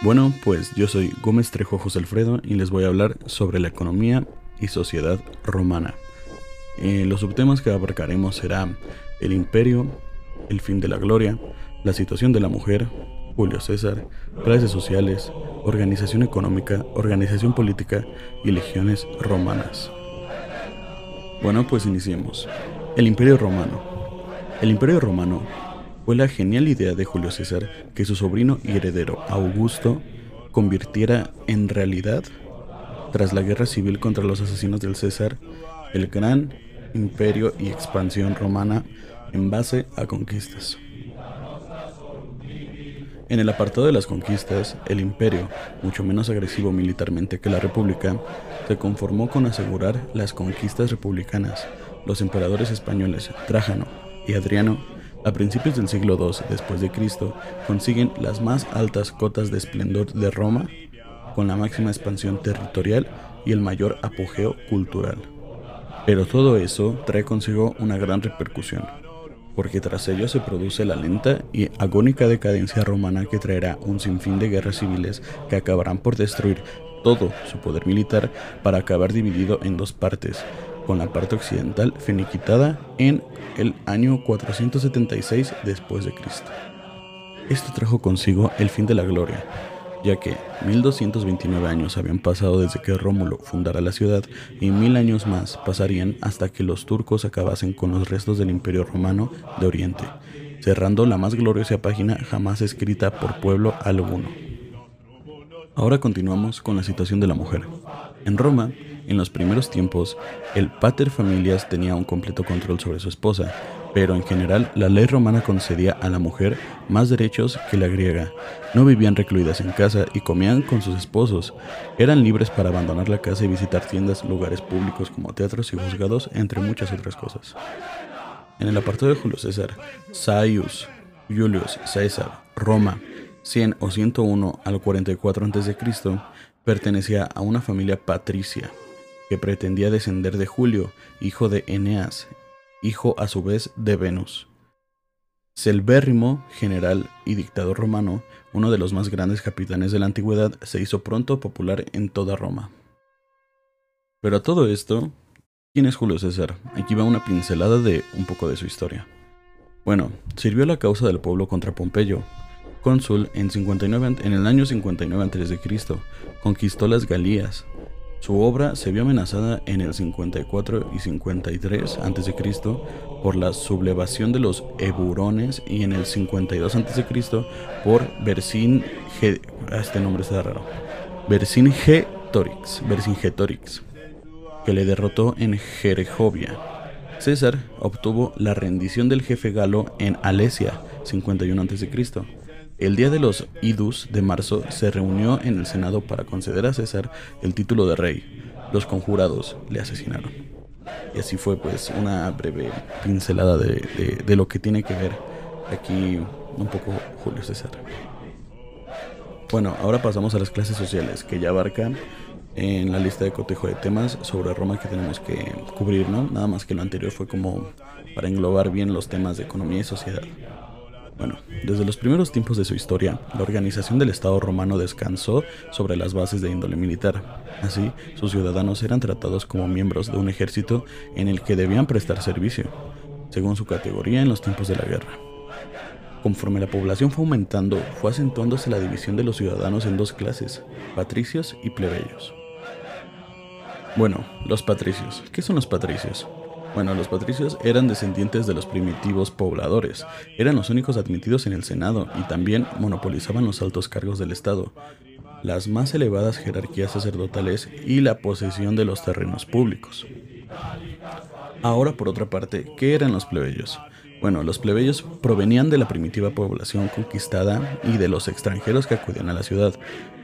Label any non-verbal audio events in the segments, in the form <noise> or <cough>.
Bueno, pues yo soy Gómez Trejo José Alfredo y les voy a hablar sobre la economía y sociedad romana. Eh, los subtemas que abarcaremos serán el imperio, el fin de la gloria, la situación de la mujer, Julio César, clases sociales, organización económica, organización política y legiones romanas. Bueno, pues iniciemos. El imperio romano. El imperio romano fue la genial idea de Julio César que su sobrino y heredero Augusto convirtiera en realidad, tras la guerra civil contra los asesinos del César, el gran imperio y expansión romana en base a conquistas. En el apartado de las conquistas, el imperio, mucho menos agresivo militarmente que la república, se conformó con asegurar las conquistas republicanas. Los emperadores españoles Trájano y Adriano a principios del siglo II después consiguen las más altas cotas de esplendor de Roma, con la máxima expansión territorial y el mayor apogeo cultural. Pero todo eso trae consigo una gran repercusión, porque tras ello se produce la lenta y agónica decadencia romana que traerá un sinfín de guerras civiles que acabarán por destruir todo su poder militar para acabar dividido en dos partes, con la parte occidental finiquitada en el año 476 después de Cristo. Esto trajo consigo el fin de la gloria, ya que 1229 años habían pasado desde que Rómulo fundara la ciudad y mil años más pasarían hasta que los turcos acabasen con los restos del imperio romano de Oriente, cerrando la más gloriosa página jamás escrita por pueblo alguno. Ahora continuamos con la situación de la mujer. En Roma, en los primeros tiempos, el pater familias tenía un completo control sobre su esposa, pero en general la ley romana concedía a la mujer más derechos que la griega. No vivían recluidas en casa y comían con sus esposos. Eran libres para abandonar la casa y visitar tiendas, lugares públicos como teatros y juzgados, entre muchas otras cosas. En el apartado de Julio César, Saius, Julius César, Roma, 100 o 101 al 44 a.C., pertenecía a una familia patricia que pretendía descender de Julio, hijo de Eneas, hijo a su vez de Venus. Celbérrimo, general y dictador romano, uno de los más grandes capitanes de la antigüedad, se hizo pronto popular en toda Roma. Pero a todo esto, ¿quién es Julio César? Aquí va una pincelada de un poco de su historia. Bueno, sirvió la causa del pueblo contra Pompeyo, cónsul en, 59, en el año 59 a.C., conquistó las Galías, su obra se vio amenazada en el 54 y 53 a.C. por la sublevación de los eburones y en el 52 a.C. por Vercinge, este nombre está raro, Vercingetorix, Vercingetorix, que le derrotó en Jeregovia. César obtuvo la rendición del jefe galo en Alesia, 51 a.C. El día de los idus de marzo se reunió en el Senado para conceder a César el título de rey. Los conjurados le asesinaron. Y así fue pues una breve pincelada de, lo que tiene que ver aquí un poco Julio César. Bueno, ahora pasamos a las clases sociales, que ya abarcan en la lista de cotejo de temas sobre Roma que tenemos que cubrir, ¿no? Nada más que lo anterior fue como para englobar bien los temas de economía y sociedad. Bueno, desde los primeros tiempos de su historia, la organización del Estado romano descansó sobre las bases de índole militar. Así, sus ciudadanos eran tratados como miembros de un ejército en el que debían prestar servicio, según su categoría en los tiempos de la guerra. Conforme la población fue aumentando, fue acentuándose la división de los ciudadanos en dos clases, patricios y plebeyos. Bueno, los patricios. ¿Qué son los patricios? Bueno, los patricios eran descendientes de los primitivos pobladores, eran los únicos admitidos en el Senado y también monopolizaban los altos cargos del Estado, las más elevadas jerarquías sacerdotales y la posesión de los terrenos públicos. Ahora, por otra parte, ¿qué eran los plebeyos? Bueno, los plebeyos provenían de la primitiva población conquistada y de los extranjeros que acudían a la ciudad.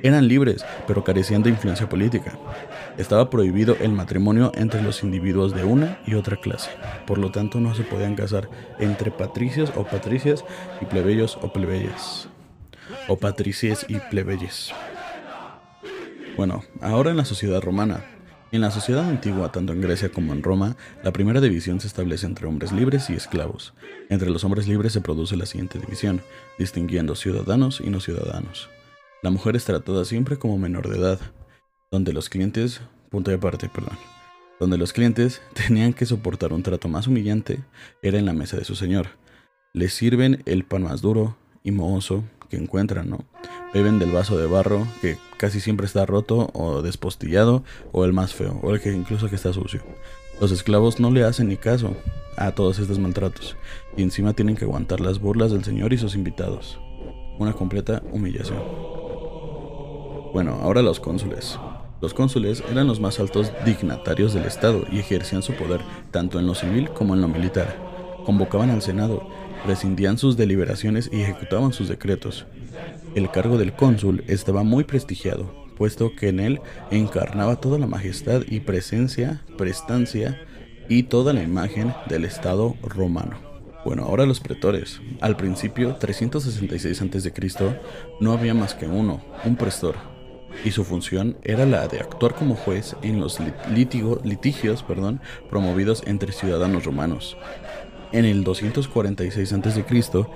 Eran libres, pero carecían de influencia política. Estaba prohibido el matrimonio entre los individuos de una y otra clase. Por lo tanto, no se podían casar entre patricios o patricias y plebeyos o plebeyas. O patricies y plebeyes. Bueno, ahora en la sociedad romana, en la sociedad antigua, tanto en Grecia como en Roma, la primera división se establece entre hombres libres y esclavos. Entre los hombres libres se produce la siguiente división, distinguiendo ciudadanos y no ciudadanos. La mujer es tratada siempre como menor de edad, donde los clientes, punto de parte, perdón, donde los clientes <laughs> tenían que soportar un trato más humillante era en la mesa de su señor. Les sirven el pan más duro y mohoso que encuentran, ¿no? Beben del vaso de barro que casi siempre está roto o despostillado o el más feo o el que incluso que está sucio. Los esclavos no le hacen ni caso a todos estos maltratos y encima tienen que aguantar las burlas del señor y sus invitados. Una completa humillación. Bueno, ahora los cónsules. Los cónsules eran los más altos dignatarios del Estado y ejercían su poder tanto en lo civil como en lo militar. Convocaban al Senado, rescindían sus deliberaciones y ejecutaban sus decretos. El cargo del cónsul estaba muy prestigiado, puesto que en él encarnaba toda la majestad y presencia, prestancia y toda la imagen del Estado romano. Bueno, ahora los pretores. Al principio, 366 a.C., no había más que uno, un prestor, y su función era la de actuar como juez en los litigios promovidos entre ciudadanos romanos. En el 246 a.C.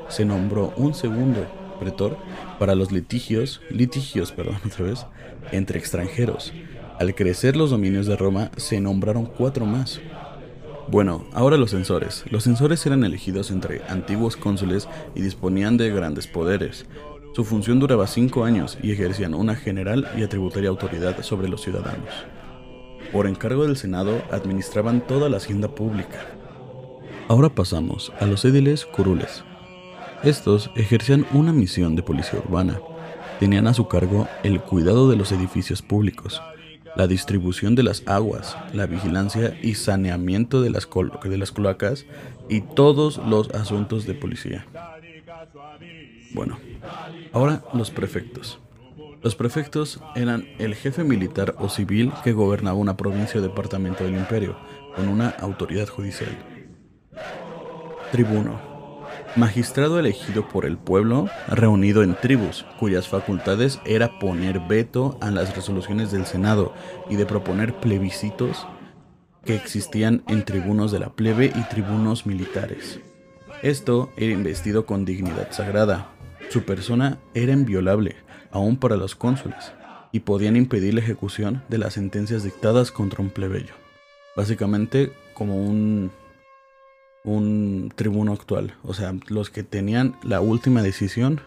se nombró un segundo pretor para los litigios, litigios, perdón, <laughs> otra vez, entre extranjeros. Al crecer los dominios de Roma se nombraron cuatro más. Bueno, ahora los censores. Los censores eran elegidos entre antiguos cónsules y disponían de grandes poderes. Su función duraba cinco años y ejercían una general y atributaria autoridad sobre los ciudadanos. Por encargo del Senado administraban toda la hacienda pública. Ahora pasamos a los ediles curules. Estos ejercían una misión de policía urbana. Tenían a su cargo el cuidado de los edificios públicos, la distribución de las aguas, la vigilancia y saneamiento de las, de las cloacas y todos los asuntos de policía. Bueno, ahora los prefectos. Los prefectos eran el jefe militar o civil que gobernaba una provincia o departamento del imperio, con una autoridad judicial. Tribuno. Magistrado elegido por el pueblo, reunido en tribus, cuyas facultades era poner veto a las resoluciones del Senado y de proponer plebiscitos que existían en tribunos de la plebe y tribunos militares. Esto era investido con dignidad sagrada, su persona era inviolable, aún para los cónsules, y podían impedir la ejecución de las sentencias dictadas contra un plebeyo. Básicamente como un, un tribuno actual, o sea, los que tenían la última decisión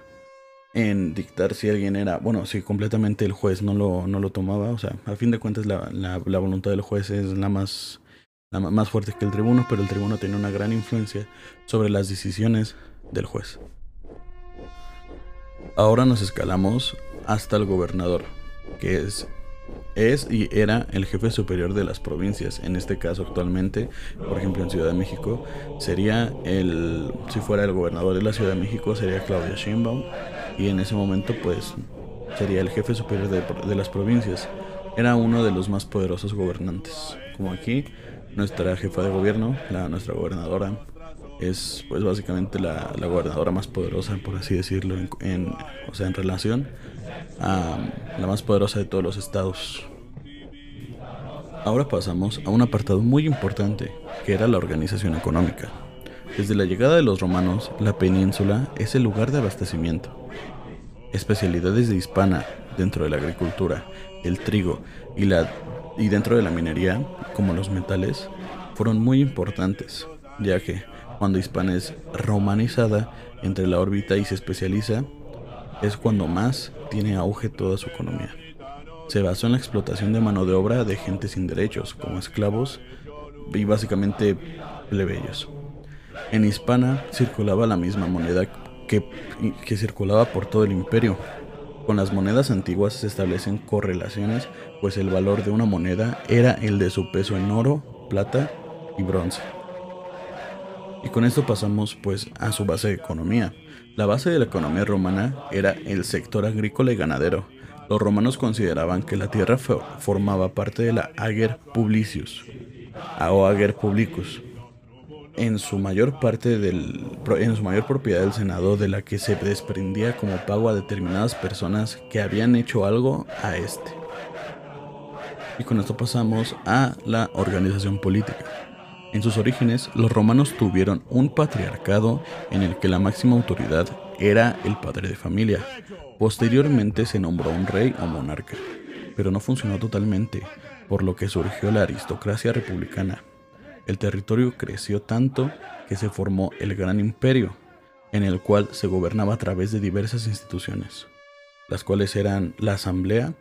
en dictar si alguien era, bueno, si completamente el juez no lo, no lo tomaba, o sea, a fin de cuentas la, la, voluntad del juez es la más, la más fuerte que el tribuno, pero el tribuno tenía una gran influencia sobre las decisiones del juez. Ahora nos escalamos hasta el gobernador, que es, es y era el jefe superior de las provincias. En este caso actualmente, por ejemplo en Ciudad de México, sería el, si fuera el gobernador de la Ciudad de México, sería Claudia Sheinbaum. Y en ese momento pues sería el jefe superior de, de las provincias. Era uno de los más poderosos gobernantes. Como aquí, nuestra jefa de gobierno, la, nuestra gobernadora, es pues básicamente la, gobernadora más poderosa, por así decirlo, en, o sea, en relación a la más poderosa de todos los estados. Ahora pasamos a un apartado muy importante, que era la organización económica. Desde la llegada de los romanos, la península es el lugar de abastecimiento. Especialidades de hispana dentro de la agricultura, el trigo y, la, y dentro de la minería, como los metales, fueron muy importantes, ya que cuando Hispana es romanizada entre la órbita y se especializa, es cuando más tiene auge toda su economía. Se basó en la explotación de mano de obra de gente sin derechos, como esclavos y básicamente plebeyos. En Hispana circulaba la misma moneda que, que circulaba por todo el imperio. Con las monedas antiguas se establecen correlaciones, pues el valor de una moneda era el de su peso en oro, plata y bronce. Y con esto pasamos pues a su base de economía. La base de la economía romana era el sector agrícola y ganadero. Los romanos consideraban que la tierra formaba parte de la ager publicius o ager publicus, en su mayor parte del, en su mayor propiedad del senado de la que se desprendía como pago a determinadas personas que habían hecho algo a este. Y con esto pasamos a la organización política. En sus orígenes, los romanos tuvieron un patriarcado en el que la máxima autoridad era el padre de familia. Posteriormente se nombró un rey o monarca, pero no funcionó totalmente, por lo que surgió la aristocracia republicana. El territorio creció tanto que se formó el Gran Imperio, en el cual se gobernaba a través de diversas instituciones, las cuales eran la Asamblea,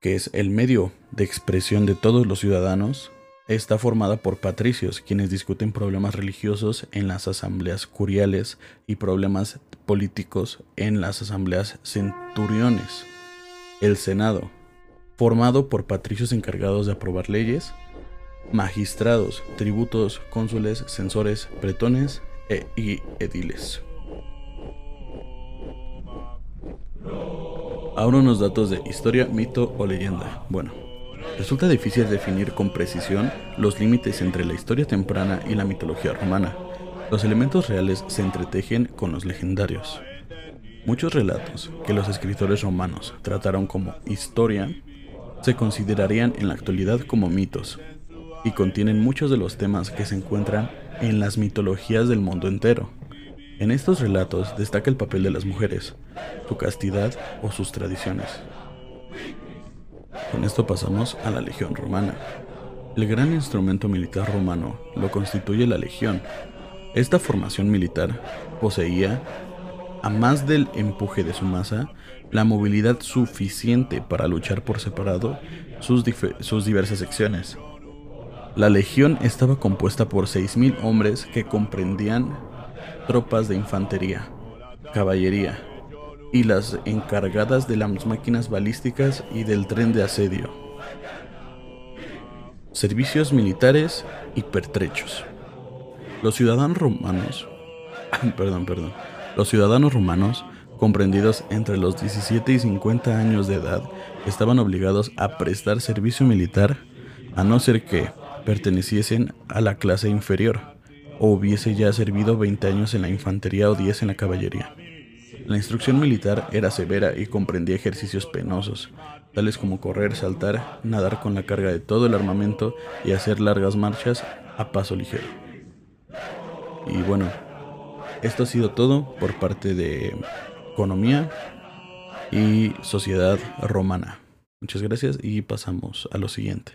que es el medio de expresión de todos los ciudadanos, está formada por patricios, quienes discuten problemas religiosos en las asambleas curiales y problemas políticos en las asambleas centuriones. El Senado, formado por patricios encargados de aprobar leyes, magistrados, tributos, cónsules, censores, bretones e, y ediles. Ahora unos datos de historia, mito o leyenda. Bueno, resulta difícil definir con precisión los límites entre la historia temprana y la mitología romana. Los elementos reales se entretejen con los legendarios. Muchos relatos que los escritores romanos trataron como historia se considerarían en la actualidad como mitos, y contienen muchos de los temas que se encuentran en las mitologías del mundo entero. En estos relatos destaca el papel de las mujeres, su castidad o sus tradiciones. Con esto pasamos a la Legión Romana. El gran instrumento militar romano lo constituye la Legión. Esta formación militar poseía, a más del empuje de su masa, la movilidad suficiente para luchar por separado sus, diversas secciones, la legión estaba compuesta por 6.000 hombres que comprendían tropas de infantería, caballería y las encargadas de las máquinas balísticas y del tren de asedio. Servicios militares y pertrechos. Los ciudadanos romanos, <laughs> perdón, perdón, los ciudadanos romanos comprendidos entre los 17 y 50 años de edad estaban obligados a prestar servicio militar a no ser que perteneciesen a la clase inferior, o hubiese ya servido 20 años en la infantería o 10 en la caballería. La instrucción militar era severa y comprendía ejercicios penosos, tales como correr, saltar, nadar con la carga de todo el armamento y hacer largas marchas a paso ligero. Y bueno, esto ha sido todo por parte de economía y sociedad romana. Muchas gracias y pasamos a lo siguiente.